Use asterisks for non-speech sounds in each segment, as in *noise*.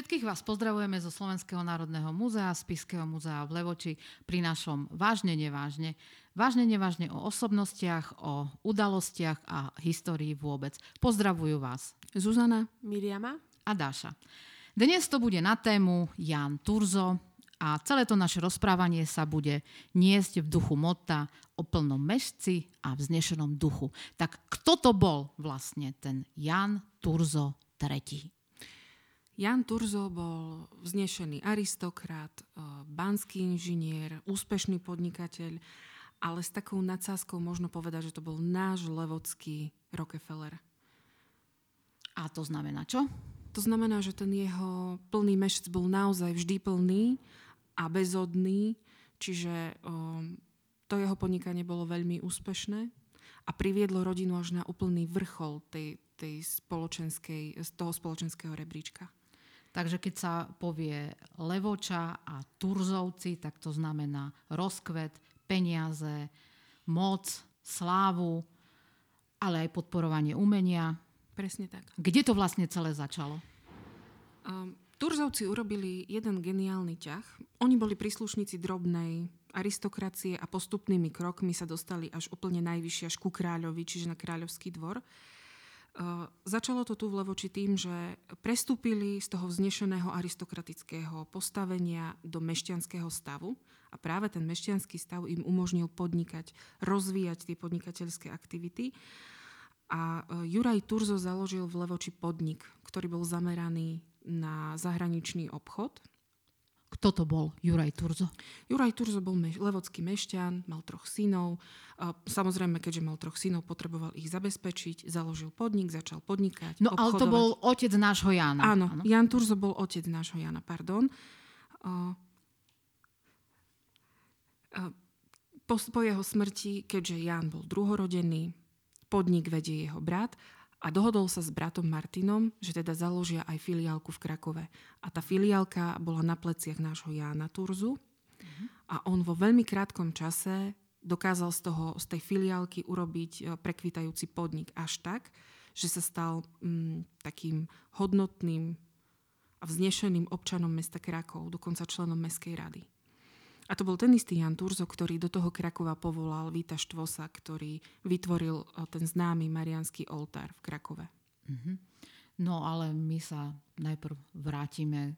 Všetkých vás pozdravujeme zo Slovenského národného múzea, Spiského múzea v Levoči pri našom Vážne nevážne. Vážne nevážne o osobnostiach, o udalostiach a histórii vôbec. Pozdravujú vás Zuzana, Miriama a Dáša. Dnes to bude na tému Jan Turzo a celé to naše rozprávanie sa bude niesť v duchu motta o plnom mešci a vznešenom duchu. Tak kto to bol vlastne ten Jan Turzo III? Jan Turzo bol vznešený aristokrat, e, banský inžinier, úspešný podnikateľ, ale s takou nadsázkou možno povedať, že to bol náš levodský Rockefeller. A to znamená čo? To znamená, že ten jeho plný mešec bol naozaj vždy plný a bezodný, čiže um, to jeho podnikanie bolo veľmi úspešné a priviedlo rodinu až na úplný vrchol tej, tej spoločenskej, z toho spoločenského rebríčka. Takže keď sa povie Levoča a Turzovci, tak to znamená rozkvet, peniaze, moc, slávu, ale aj podporovanie umenia. Presne tak. Kde to vlastne celé začalo? Um, Turzovci urobili jeden geniálny ťah. Oni boli príslušníci drobnej aristokracie a postupnými krokmi sa dostali až úplne najvyššie, až ku kráľovi, čiže na kráľovský dvor. Začalo to tu v Levoči tým, že prestúpili z toho vznešeného aristokratického postavenia do mešťanského stavu a práve ten mešťanský stav im umožnil podnikať, rozvíjať tie podnikateľské aktivity. A e, Juraj Turzo založil v Levoči podnik, ktorý bol zameraný na zahraničný obchod kto to bol Juraj Turzo? Juraj Turzo bol meš- levodský mešťan, mal troch synov. Samozrejme, keďže mal troch synov, potreboval ich zabezpečiť, založil podnik, začal podnikať. No ale to bol otec nášho Jana. Áno, Áno, Jan Turzo bol otec nášho Jana, pardon. Po, po jeho smrti, keďže Jan bol druhorodený, podnik vedie jeho brat a dohodol sa s bratom Martinom, že teda založia aj filiálku v Krakove. A tá filiálka bola na pleciach nášho Jána Turzu a on vo veľmi krátkom čase dokázal z, toho, z tej filiálky urobiť e, prekvitajúci podnik až tak, že sa stal mm, takým hodnotným a vznešeným občanom mesta Krakov, dokonca členom Mestskej rady. A to bol ten istý Jan Turzo, ktorý do toho Krakova povolal Víta Štvosa, ktorý vytvoril eh, ten známy marianský oltár v Krakove. Mm-hmm. No ale my sa najprv vrátime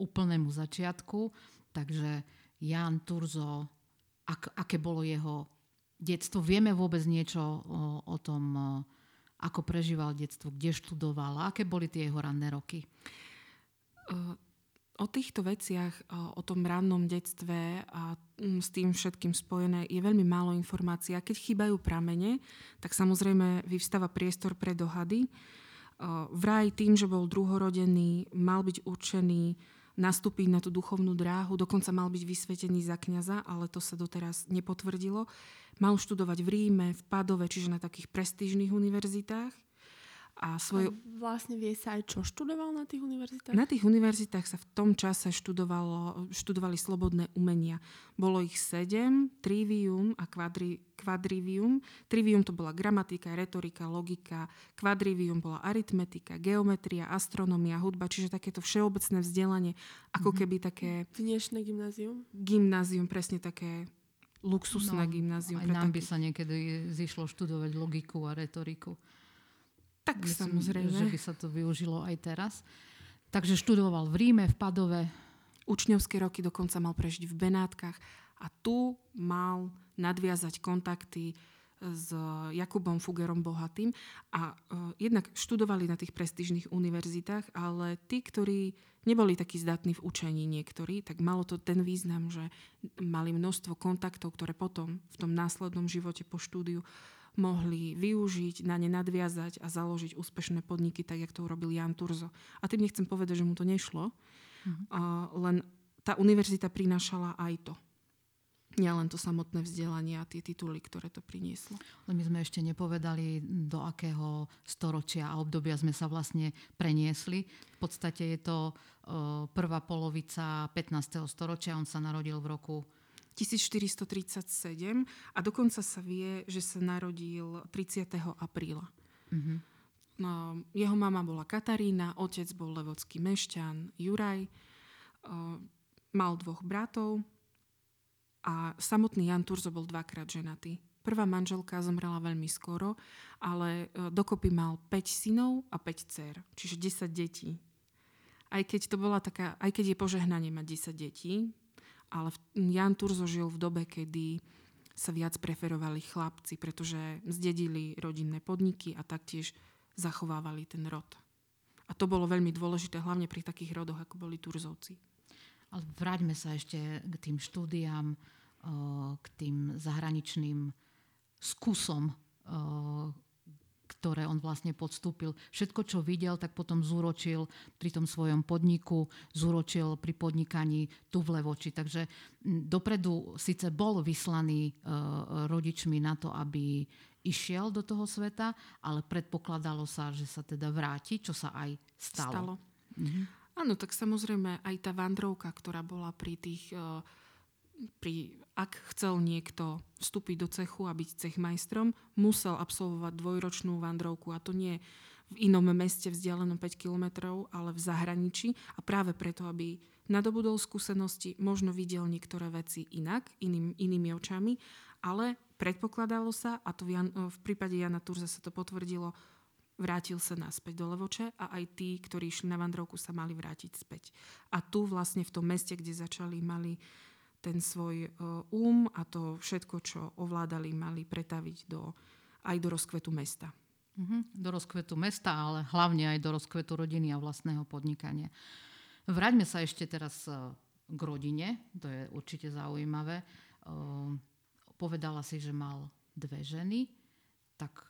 úplnému začiatku. Takže Jan Turzo, ak, aké bolo jeho detstvo? Vieme vôbec niečo o, o tom, eh, ako prežíval detstvo, kde študoval, aké boli tie jeho ranné roky? Uh, O týchto veciach, o tom rannom detstve a mm, s tým všetkým spojené je veľmi málo informácií. A keď chýbajú pramene, tak samozrejme vyvstáva priestor pre dohady. Vraj tým, že bol druhorodený, mal byť určený nastúpiť na tú duchovnú dráhu, dokonca mal byť vysvetený za kňaza, ale to sa doteraz nepotvrdilo. Mal študovať v Ríme, v Padove, čiže na takých prestížnych univerzitách a svoju... A vlastne vie sa aj, čo študoval na tých univerzitách? Na tých univerzitách sa v tom čase študovalo, študovali slobodné umenia. Bolo ich sedem, trivium a kvadri, kvadrivium. Trivium to bola gramatika, retorika, logika, kvadrivium bola aritmetika, geometria, astronomia, hudba, čiže takéto všeobecné vzdelanie, ako mm-hmm. keby také... Dnešné gymnázium? Gymnázium, presne také luxusné no, gymnázium. Aj nám taký... by sa niekedy zišlo študovať logiku a retoriku. Tak Myslím, samozrejme. Že by sa to využilo aj teraz. Takže študoval v Ríme, v Padove. Učňovské roky dokonca mal prežiť v Benátkach a tu mal nadviazať kontakty s Jakubom Fugerom Bohatým a uh, jednak študovali na tých prestížnych univerzitách, ale tí, ktorí neboli takí zdatní v učení niektorí, tak malo to ten význam, že mali množstvo kontaktov, ktoré potom v tom následnom živote po štúdiu mohli využiť, na ne nadviazať a založiť úspešné podniky, tak jak to urobil Jan Turzo. A tým nechcem povedať, že mu to nešlo, mm-hmm. a len tá univerzita prinášala aj to. len to samotné vzdelanie a tie tituly, ktoré to prinieslo. My sme ešte nepovedali, do akého storočia a obdobia sme sa vlastne preniesli. V podstate je to uh, prvá polovica 15. storočia. On sa narodil v roku 1437 a dokonca sa vie, že sa narodil 30. apríla. Mm-hmm. No, jeho mama bola Katarína, otec bol levodský mešťan Juraj, mal dvoch bratov a samotný Jan Turzo bol dvakrát ženatý. Prvá manželka zomrela veľmi skoro, ale e, dokopy mal 5 synov a 5 dcer, čiže 10 detí. Aj keď to bola taká, aj keď je požehnanie mať 10 detí, ale Jan Turzo žil v dobe, kedy sa viac preferovali chlapci, pretože zdedili rodinné podniky a taktiež zachovávali ten rod. A to bolo veľmi dôležité, hlavne pri takých rodoch, ako boli Turzovci. Ale vráťme sa ešte k tým štúdiám, k tým zahraničným skúsom, ktoré on vlastne podstúpil. Všetko, čo videl, tak potom zúročil pri tom svojom podniku, zúročil pri podnikaní tu v Levoči. Takže dopredu síce bol vyslaný rodičmi na to, aby išiel do toho sveta, ale predpokladalo sa, že sa teda vráti, čo sa aj stalo. stalo. Mhm. Áno, tak samozrejme aj tá vandrovka, ktorá bola pri tých uh, pri, ak chcel niekto vstúpiť do cechu a byť cechmajstrom, musel absolvovať dvojročnú vandrovku. A to nie v inom meste vzdialenom 5 kilometrov, ale v zahraničí. A práve preto, aby nadobudol skúsenosti, možno videl niektoré veci inak, iným, inými očami, ale predpokladalo sa, a to v, Jan, v prípade Jana Turza sa to potvrdilo, vrátil sa naspäť do Levoče a aj tí, ktorí išli na vandrovku, sa mali vrátiť späť. A tu vlastne v tom meste, kde začali, mali ten svoj um a to všetko, čo ovládali, mali pretaviť do, aj do rozkvetu mesta. Mm-hmm. Do rozkvetu mesta, ale hlavne aj do rozkvetu rodiny a vlastného podnikania. Vráťme sa ešte teraz e, k rodine, to je určite zaujímavé. E, povedala si, že mal dve ženy, tak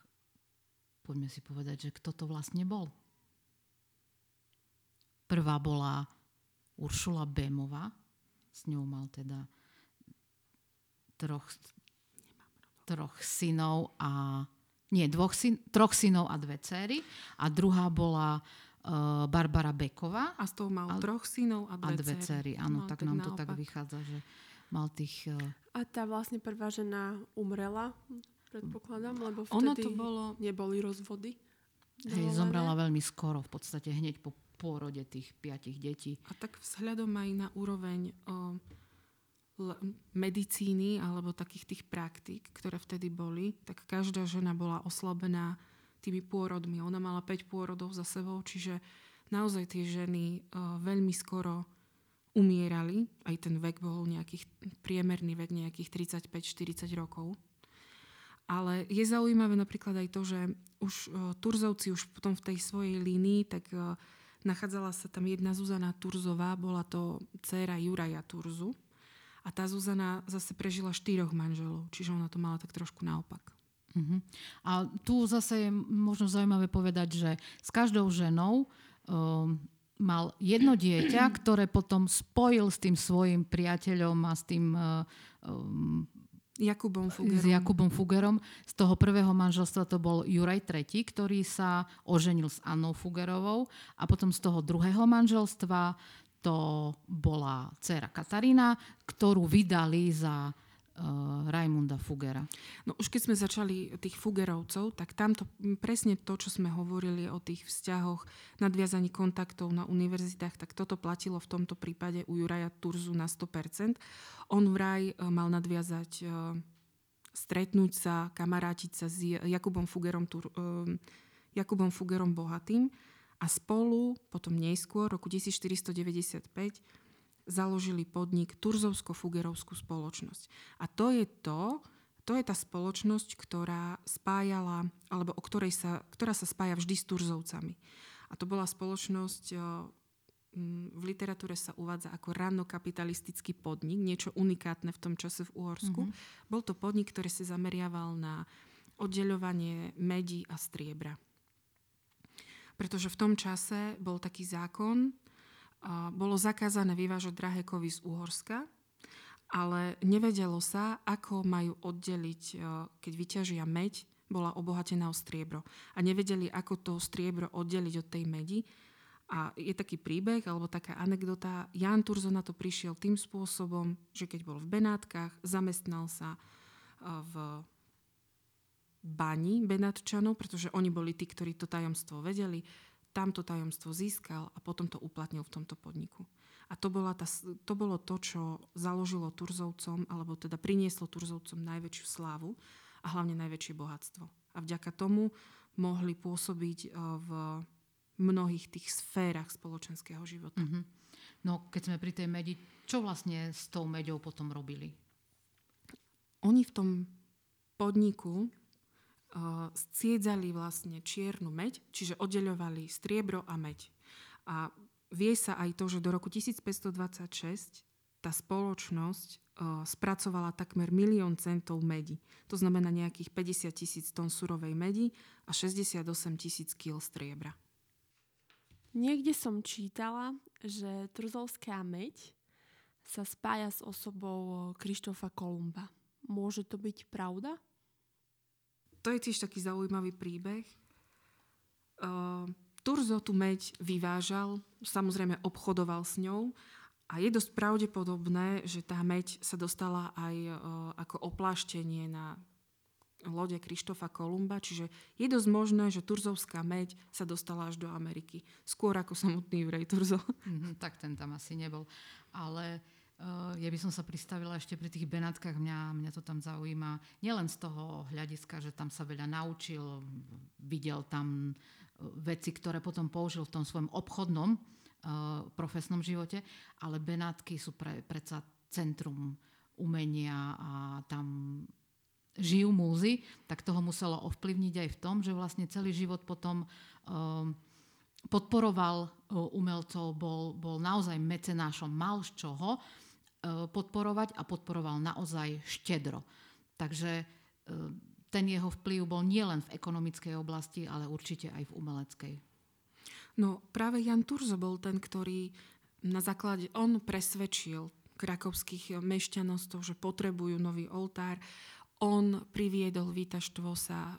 poďme si povedať, že kto to vlastne bol. Prvá bola Uršula Bémová, s ňou mal teda troch, troch synov a nie, dvoch syn, troch synov a dve cery. A druhá bola uh, Barbara Beková. A z toho mal a, troch synov a dve, a dve cery. Áno, tak, tak nám naopak. to tak vychádza, že mal tých... Uh, a tá vlastne prvá žena umrela, predpokladám, lebo vtedy ono to bolo... neboli rozvody. Hej, zomrela veľmi skoro, v podstate hneď po pôrode tých piatich detí. A tak vzhľadom aj na úroveň o, l- medicíny alebo takých tých praktík, ktoré vtedy boli, tak každá žena bola oslabená tými pôrodmi. Ona mala 5 pôrodov za sebou, čiže naozaj tie ženy o, veľmi skoro umierali. Aj ten vek bol nejakých, priemerný vek nejakých 35-40 rokov. Ale je zaujímavé napríklad aj to, že už uh, Turzovci už potom v tej svojej línii, tak uh, Nachádzala sa tam jedna Zuzana Turzová, bola to dcéra Juraja Turzu. A tá Zuzana zase prežila štyroch manželov, čiže ona to mala tak trošku naopak. Uh-huh. A tu zase je možno zaujímavé povedať, že s každou ženou um, mal jedno dieťa, ktoré potom spojil s tým svojim priateľom a s tým um, Jakubom Fugerom. S Jakubom Fugerom. Z toho prvého manželstva to bol Juraj III, ktorý sa oženil s Annou Fugerovou a potom z toho druhého manželstva to bola dcera Katarína, ktorú vydali za uh, Raimunda Fugera. No už keď sme začali tých Fugerovcov, tak tamto presne to, čo sme hovorili o tých vzťahoch, nadviazaní kontaktov na univerzitách, tak toto platilo v tomto prípade u Juraja Turzu na 100%. On vraj uh, mal nadviazať, uh, stretnúť sa, kamarátiť sa s Jakubom Fugerom, Jakubom Fugerom Bohatým a spolu potom neskôr, roku 1495, založili podnik Turzovsko-Fugerovskú spoločnosť. A to je to, to je tá spoločnosť, ktorá spájala, alebo o ktorej sa, ktorá sa spája vždy s Turzovcami. A to bola spoločnosť, v literatúre sa uvádza ako ranokapitalistický podnik, niečo unikátne v tom čase v Uhorsku. Mm-hmm. Bol to podnik, ktorý sa zameriaval na oddeľovanie medí a striebra. Pretože v tom čase bol taký zákon, bolo zakázané vyvážať drahé kovy z Úhorska, ale nevedelo sa, ako majú oddeliť, e, keď vyťažia meď, bola obohatená o striebro. A nevedeli, ako to striebro oddeliť od tej medi. A je taký príbeh, alebo taká anekdota. Jan Turzo na to prišiel tým spôsobom, že keď bol v Benátkach, zamestnal sa e, v baní Benátčanov, pretože oni boli tí, ktorí to tajomstvo vedeli. Tam to tajomstvo získal a potom to uplatnil v tomto podniku. A to, bola tá, to bolo to, čo založilo Turzovcom, alebo teda prinieslo Turzovcom najväčšiu slávu a hlavne najväčšie bohatstvo. A vďaka tomu mohli pôsobiť e, v mnohých tých sférach spoločenského života. Mm-hmm. No, keď sme pri tej medi, čo vlastne s tou meďou potom robili? Oni v tom podniku sciedzali vlastne čiernu meď, čiže oddeľovali striebro a meď. A vie sa aj to, že do roku 1526 tá spoločnosť uh, spracovala takmer milión centov medi. To znamená nejakých 50 tisíc tón surovej medi a 68 tisíc kg striebra. Niekde som čítala, že Truzovská meď sa spája s osobou Krištofa Kolumba. Môže to byť pravda? To je tiež taký zaujímavý príbeh. Uh, Turzo tú meď vyvážal, samozrejme obchodoval s ňou a je dosť pravdepodobné, že tá meď sa dostala aj uh, ako opláštenie na lode Krištofa Kolumba, čiže je dosť možné, že turzovská meď sa dostala až do Ameriky. Skôr ako samotný Vrej Turzo. Mm-hmm, tak ten tam asi nebol. Ale uh, ja by som sa pristavila ešte pri tých Benátkach. Mňa, mňa to tam zaujíma nielen z toho hľadiska, že tam sa veľa naučil, videl tam veci, ktoré potom použil v tom svojom obchodnom uh, profesnom živote, ale Benátky sú pre, predsa centrum umenia a tam žijú múzy, tak toho muselo ovplyvniť aj v tom, že vlastne celý život potom podporoval umelcov, bol, bol naozaj mecenášom, mal z čoho podporovať a podporoval naozaj štedro. Takže uh, ten jeho vplyv bol nielen v ekonomickej oblasti, ale určite aj v umeleckej. No práve Jan Turzo bol ten, ktorý na základe, on presvedčil krakovských mešťanov že potrebujú nový oltár. On priviedol Vítaštvo sa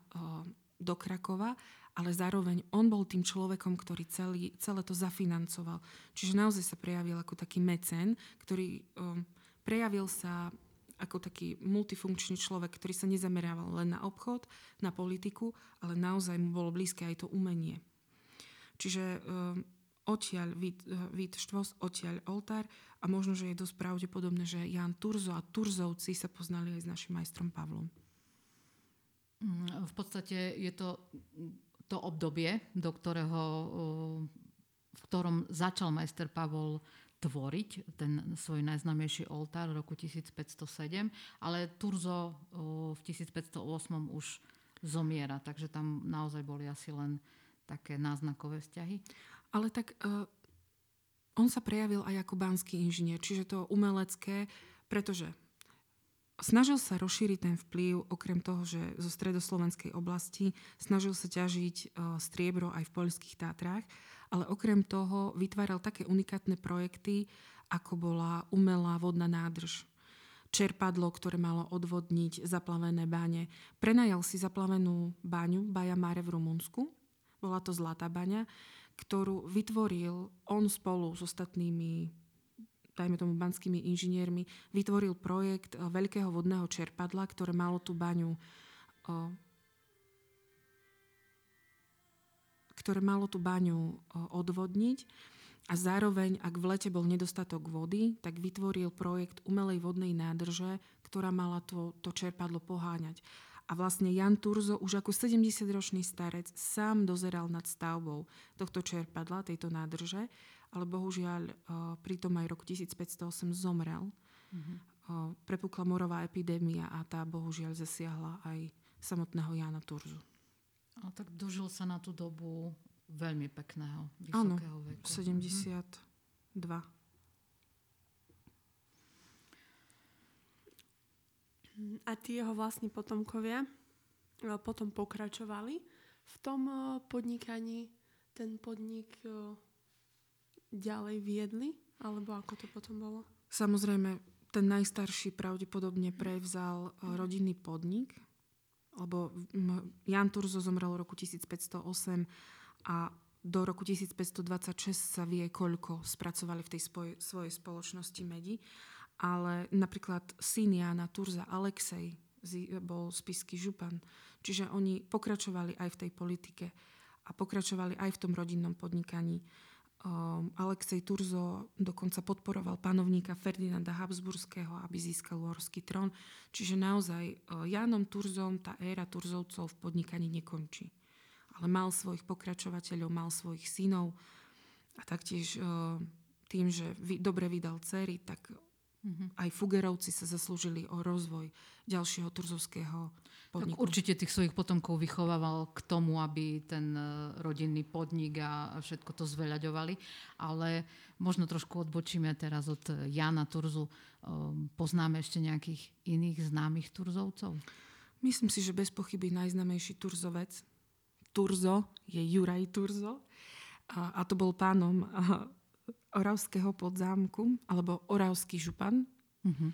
do Krakova, ale zároveň on bol tým človekom, ktorý celý, celé to zafinancoval. Čiže naozaj sa prejavil ako taký mecen, ktorý um, prejavil sa ako taký multifunkčný človek, ktorý sa nezamerával len na obchod, na politiku, ale naozaj mu bolo blízke aj to umenie. Čiže um, odtiaľ vid, eh, vid štvos, odtiaľ oltár a možno, že je dosť pravdepodobné, že Jan Turzo a Turzovci sa poznali aj s našim majstrom Pavlom. Mm, v podstate je to to obdobie, do ktorého, v ktorom začal majster Pavol tvoriť ten svoj najznamejší oltár v roku 1507, ale Turzo v 1508 už zomiera, takže tam naozaj boli asi len také náznakové vzťahy. Ale tak uh, on sa prejavil aj ako banský inžinier, čiže to umelecké, pretože snažil sa rozšíriť ten vplyv, okrem toho, že zo stredoslovenskej oblasti snažil sa ťažiť uh, striebro aj v poľských Tátrach, ale okrem toho vytváral také unikátne projekty, ako bola umelá vodná nádrž, čerpadlo, ktoré malo odvodniť zaplavené báne. Prenajal si zaplavenú baňu Baja Mare v Rumunsku, bola to Zlatá baňa, ktorú vytvoril on spolu s ostatnými dajme tomu banskými inžiniermi, vytvoril projekt eh, veľkého vodného čerpadla, ktoré malo tú baňu eh, ktoré malo tú baňu eh, odvodniť a zároveň, ak v lete bol nedostatok vody, tak vytvoril projekt umelej vodnej nádrže, ktorá mala to, to čerpadlo poháňať. A vlastne Jan Turzo už ako 70-ročný starec sám dozeral nad stavbou tohto čerpadla, tejto nádrže, ale bohužiaľ pri tom aj roku 1508 zomrel. Mm-hmm. Prepukla morová epidémia a tá bohužiaľ zasiahla aj samotného Jana Turzu. A tak dožil sa na tú dobu veľmi pekného, vysokého Áno, veku. 72. Mm-hmm. A tí jeho vlastní potomkovia e, potom pokračovali v tom podnikaní. Ten podnik ďalej viedli? Alebo ako to potom bolo? Samozrejme, ten najstarší pravdepodobne prevzal rodinný podnik, lebo Jan Turzo zomrel v roku 1508 a do roku 1526 sa vie, koľko spracovali v tej spoj, svojej spoločnosti medi ale napríklad syn Jana Turza, Alexej, bol spisky župan. Čiže oni pokračovali aj v tej politike a pokračovali aj v tom rodinnom podnikaní. Um, Alexej Turzo dokonca podporoval panovníka Ferdinanda Habsburského, aby získal uhorský trón. Čiže naozaj uh, Jánom Turzom tá éra Turzovcov v podnikaní nekončí. Ale mal svojich pokračovateľov, mal svojich synov a taktiež uh, tým, že dobre vydal cery, tak Mm-hmm. Aj Fugerovci sa zaslúžili o rozvoj ďalšieho turzovského podniku. Tak určite tých svojich potomkov vychovával k tomu, aby ten e, rodinný podnik a všetko to zveľaďovali. Ale možno trošku odbočíme teraz od Jana Turzu. Ehm, poznáme ešte nejakých iných známych Turzovcov? Myslím si, že bez pochyby najznamejší Turzovec Turzo je Juraj Turzo. A, a to bol pánom Oravského podzámku, alebo Oravský župan, Uh-huh.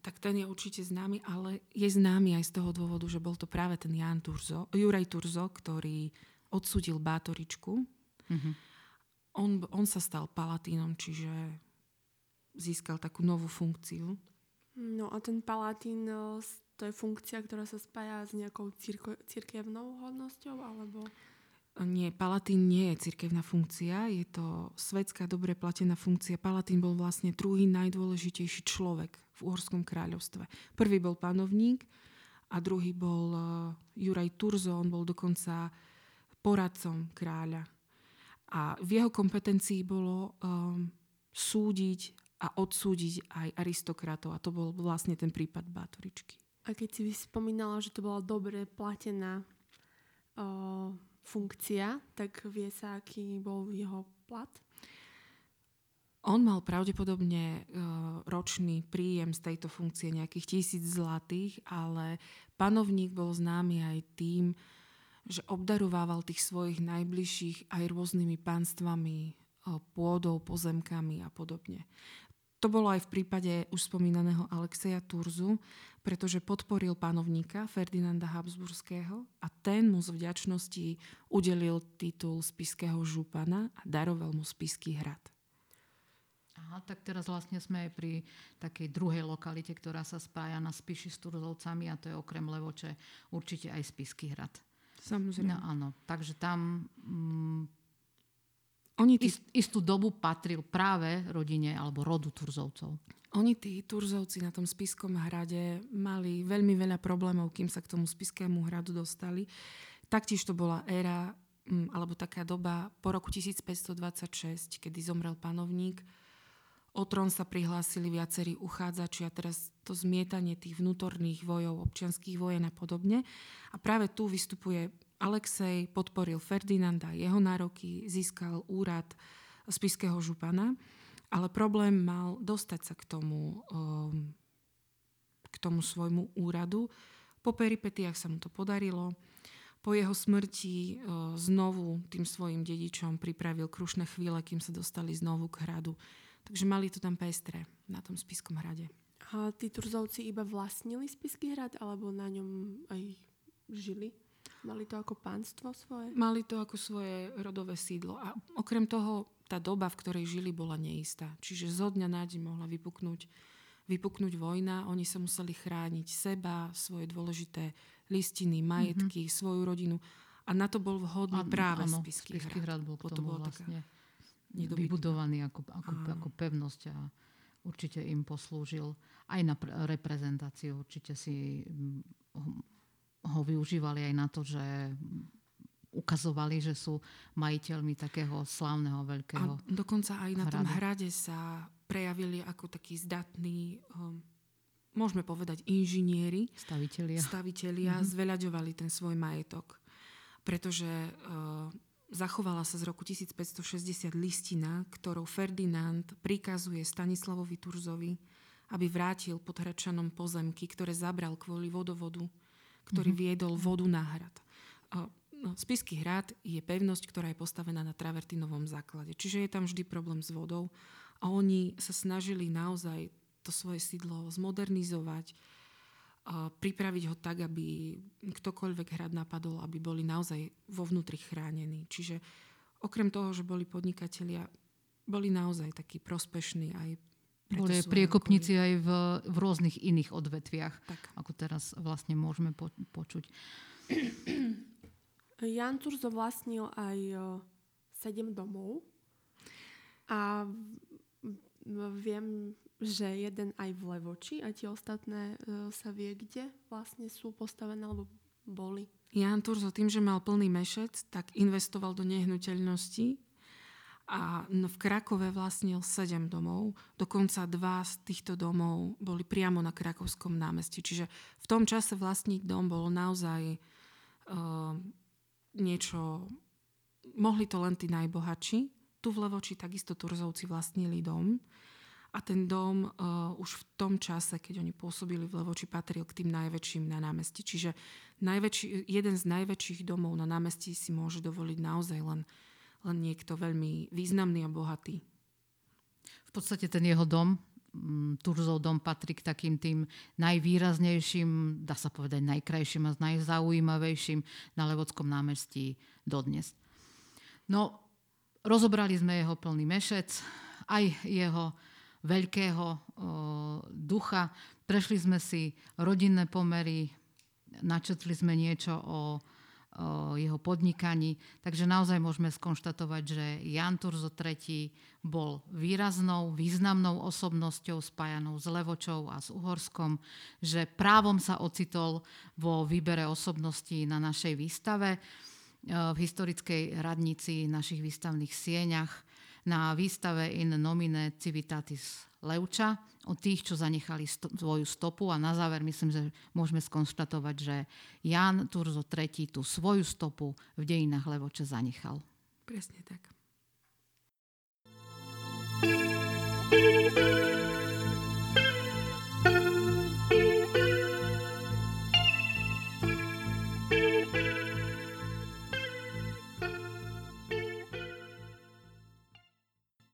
Tak ten je určite známy, ale je známy aj z toho dôvodu, že bol to práve ten Jan Turzo, Juraj Turzo, ktorý odsudil Bátoričku. Uh-huh. On, on sa stal palatínom, čiže získal takú novú funkciu. No a ten palatín, e, to je funkcia, ktorá sa spája s nejakou círko, církevnou hodnosťou, alebo... Nie, Palatín nie je cirkevná funkcia, je to svetská, dobre platená funkcia. Palatín bol vlastne druhý najdôležitejší človek v Uhorskom kráľovstve. Prvý bol panovník a druhý bol uh, Juraj Turzo, on bol dokonca poradcom kráľa. A v jeho kompetencii bolo um, súdiť a odsúdiť aj aristokratov. A to bol vlastne ten prípad Bátoričky. A keď si spomínala, že to bola dobre platená uh funkcia, tak vie sa, aký bol jeho plat? On mal pravdepodobne e, ročný príjem z tejto funkcie nejakých tisíc zlatých, ale panovník bol známy aj tým, že obdarovával tých svojich najbližších aj rôznymi pánstvami, e, pôdou, pozemkami a podobne. To bolo aj v prípade už spomínaného Alexeja Turzu, pretože podporil panovníka Ferdinanda Habsburského a ten mu z vďačnosti udelil titul spiského župana a daroval mu spisky hrad. Aha, tak teraz vlastne sme aj pri takej druhej lokalite, ktorá sa spája na Spiši s Turzovcami a to je okrem Levoče určite aj Spisky hrad. Samozrejme. No áno, takže tam mm, oni tí... Ist, istú dobu patril práve rodine alebo rodu Turzovcov. Oni, tí Turzovci na tom Spiskom hrade, mali veľmi veľa problémov, kým sa k tomu Spiskému hradu dostali. Taktiež to bola éra, mm, alebo taká doba po roku 1526, kedy zomrel panovník. O trón sa prihlásili viacerí uchádzači a teraz to zmietanie tých vnútorných vojov, občianských vojen a podobne. A práve tu vystupuje Alexej podporil Ferdinanda, jeho nároky, získal úrad spiského župana, ale problém mal dostať sa k tomu, um, k tomu svojmu úradu. Po peripetiách sa mu to podarilo. Po jeho smrti uh, znovu tým svojim dedičom pripravil krušné chvíle, kým sa dostali znovu k hradu. Takže mali to tam pestre na tom spiskom hrade. A tí Turzovci iba vlastnili spisky hrad, alebo na ňom aj žili? Mali to ako pánstvo svoje? Mali to ako svoje rodové sídlo. A okrem toho, tá doba, v ktorej žili, bola neistá. Čiže zo dňa na deň mohla vypuknúť, vypuknúť vojna. Oni sa museli chrániť seba, svoje dôležité listiny, majetky, mm-hmm. svoju rodinu. A na to bol vhodný a, práve áno, Spisky, Spisky hrad. bol k tomu vlastne vybudovaný ako, ako, ako pevnosť a určite im poslúžil aj na reprezentáciu. Určite si ho využívali aj na to, že ukazovali, že sú majiteľmi takého slávneho veľkého A dokonca aj na hradu. tom hrade sa prejavili ako takí zdatní, um, môžeme povedať, inžinieri. Stavitelia. Stavitelia mm-hmm. zveľaďovali ten svoj majetok. Pretože uh, zachovala sa z roku 1560 listina, ktorou Ferdinand prikazuje Stanislavovi Turzovi, aby vrátil pod Hračanom pozemky, ktoré zabral kvôli vodovodu ktorý mm-hmm. viedol vodu na hrad. No, Spisky hrad je pevnosť, ktorá je postavená na travertinovom základe. Čiže je tam vždy problém s vodou a oni sa snažili naozaj to svoje sídlo zmodernizovať, a pripraviť ho tak, aby ktokoľvek hrad napadol, aby boli naozaj vo vnútri chránení. Čiže okrem toho, že boli podnikatelia, boli naozaj takí prospešní aj Boli priekopníci aj v, v rôznych iných odvetviach, Tak. ako teraz vlastne môžeme po, počuť. *clears throat* Jan Turzo vlastnil aj sedem domov a viem, že jeden aj v Levoči a tie ostatné e, sa vie, kde vlastne sú postavené alebo boli. Jan Turzo tým, že mal plný mešec, tak investoval do nehnuteľností a no, v Krakove vlastnil 7 domov. Dokonca dva z týchto domov boli priamo na Krakovskom námestí. Čiže v tom čase vlastník dom bol naozaj uh, niečo... Mohli to len tí najbohatší. Tu v Levoči takisto Turzovci vlastnili dom. A ten dom uh, už v tom čase, keď oni pôsobili v Levoči, patril k tým najväčším na námestí. Čiže najväčší, jeden z najväčších domov na námestí si môže dovoliť naozaj len, len niekto veľmi významný a bohatý. V podstate ten jeho dom, mm, Turzov dom, patrí k takým tým najvýraznejším, dá sa povedať najkrajším a najzaujímavejším na Levodskom námestí dodnes. No, rozobrali sme jeho plný mešec, aj jeho veľkého o, ducha. Prešli sme si rodinné pomery, načetli sme niečo o, o jeho podnikaní. Takže naozaj môžeme skonštatovať, že Jan Turzo III bol výraznou, významnou osobnosťou spájanou s Levočou a s Uhorskom, že právom sa ocitol vo výbere osobností na našej výstave e, v historickej radnici našich výstavných sieňach na výstave In nomine civitatis Leuča, o tých, čo zanechali svoju stopu a na záver myslím, že môžeme skonštatovať, že Jan Turzo III tú svoju stopu v dejinách Levoče zanechal. Presne tak. thank you